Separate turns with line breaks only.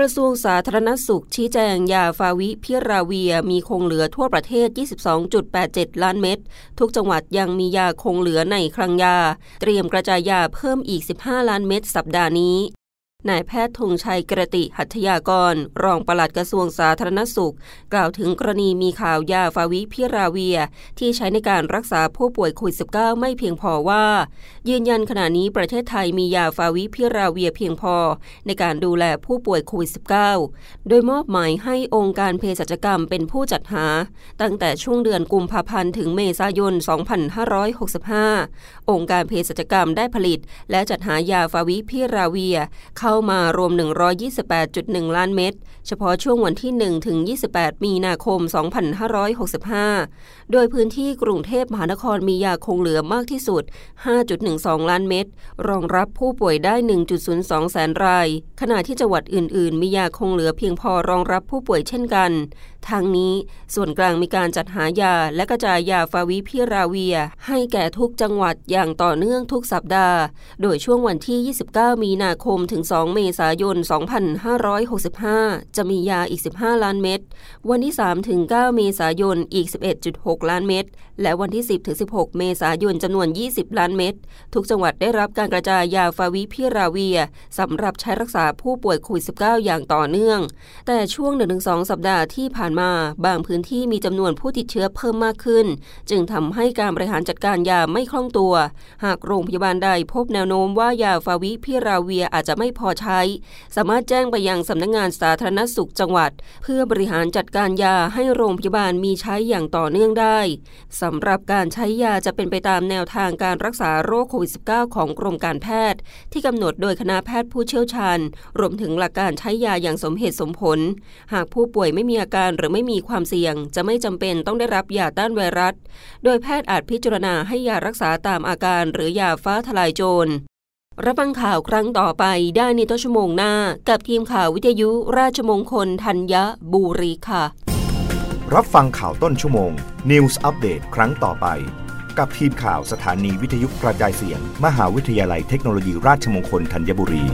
กระทรวงสาธารณสุขชี้แจงยาฟาวิพิราเวียมีคงเหลือทั่วประเทศ 22.87 ล้านเม็ด ทุกจังหวัดยังมียาคงเหลือในคลังยา เตรียมกระจายยาเพิ่มอีก 15 ล้านเม็ดสัปดาห์นี้ นายแพทย์ธงชัยกระติหัตถยากร รองปลัดกระทรวงสาธารณสุข กล่าวถึงกรณีมีข่าวยาฟาวิพิราเวีย ที่ใช้ในการรักษาผู้ป่วยโควิด -19 ไม่เพียงพอว่า ยืนยันขณะนี้ประเทศไทยมียาฟาวิพิราเวียเพียงพอ ในการดูแลผู้ป่วยโควิด -19 โดยมอบหมายให้องค์การเภสัชกรรมเป็นผู้จัดหา ตั้งแต่ช่วงเดือนกุมภาพันธ์ถึงเมษายน 2565 องค์การเภสัชกรรมได้ผลิต และจัดหายาฟาวิพิราเวียเข้าข้ามารวม 128.1 ล้านเม็ด เฉพาะช่วงวันที่ 1 ถึง 28 มีนาคม 2565 โดยพื้นที่กรุงเทพมหานครมียาคงเหลือมากที่สุด 5.12 ล้านเม็ด รองรับผู้ป่วยได้ 1.02 แสนราย ขณะที่จังหวัดอื่น ๆ มียาคงเหลือเพียงพอรองรับผู้ป่วยเช่นกันทางนี้ส่วนกลางมีการจัดหายาและกระจายยาฟาวิพิราเวีย ให้แก่ทุกจังหวัดอย่างต่อเนื่องทุกสัปดาห์ โดยช่วงวันที่ 29 มีนาคมถึง 2 เมษายน 2565 จะมียาอีก 15 ล้านเม็ด วันที่ 3 ถึง 9 เมษายนอีก 11.6 ล้านเม็ด และวันที่ 10 ถึง 16 เมษายนจำนวน 20 ล้านเม็ด ทุกจังหวัดได้รับการกระจายยาฟาวิพิราเวียสำหรับใช้รักษาผู้ป่วยโควิด -19 อย่างต่อเนื่อง แต่ช่วง 1-2 สัปดาห์ที่ผ่านมา บางพื้นที่มีจำนวนผู้ติดเชื้อเพิ่มมากขึ้น จึงทำให้การบริหารจัดการยาไม่คล่องตัว หากโรงพยาบาลใดพบแนวโน้มว่ายาฟาวิพิราเวียอาจจะไม่พอใช้ สามารถแจ้งไปยังสำนักงงานสาธารณสุขจังหวัด เพื่อบริหารจัดการยาให้โรงพยาบาลมีใช้อย่างต่อเนื่องได้สำหรับการใช้ยาจะเป็นไปตามแนวทางการรักษาโรคโควิด -19 ของกรมการแพทย์ ที่กำหนดโดยคณะแพทย์ผู้เชี่ยวชาญ รวมถึงหลักการใช้ยาอย่างสมเหตุสมผล หากผู้ป่วยไม่มีอาการหรือไม่มีความเสี่ยง จะไม่จำเป็นต้องได้รับยาต้านไวรัส โดยแพทย์อาจพิจารณาให้ยารักษาตามอาการหรือยาฟ้าทลายโจรรับฟังข่าวครั้งต่อไปได้ในต้นชั่วโมงหน้า กับทีมข่าววิทยุราชมงคลธัญบุรีค่ะ
รับฟังข่าวต้นชั่วโมง News อัปเดตครั้งต่อไป กับทีมข่าวสถานีวิทยุกระจายเสียง มหาวิทยาลัยเทคโนโลยีราชมงคลธัญบุรี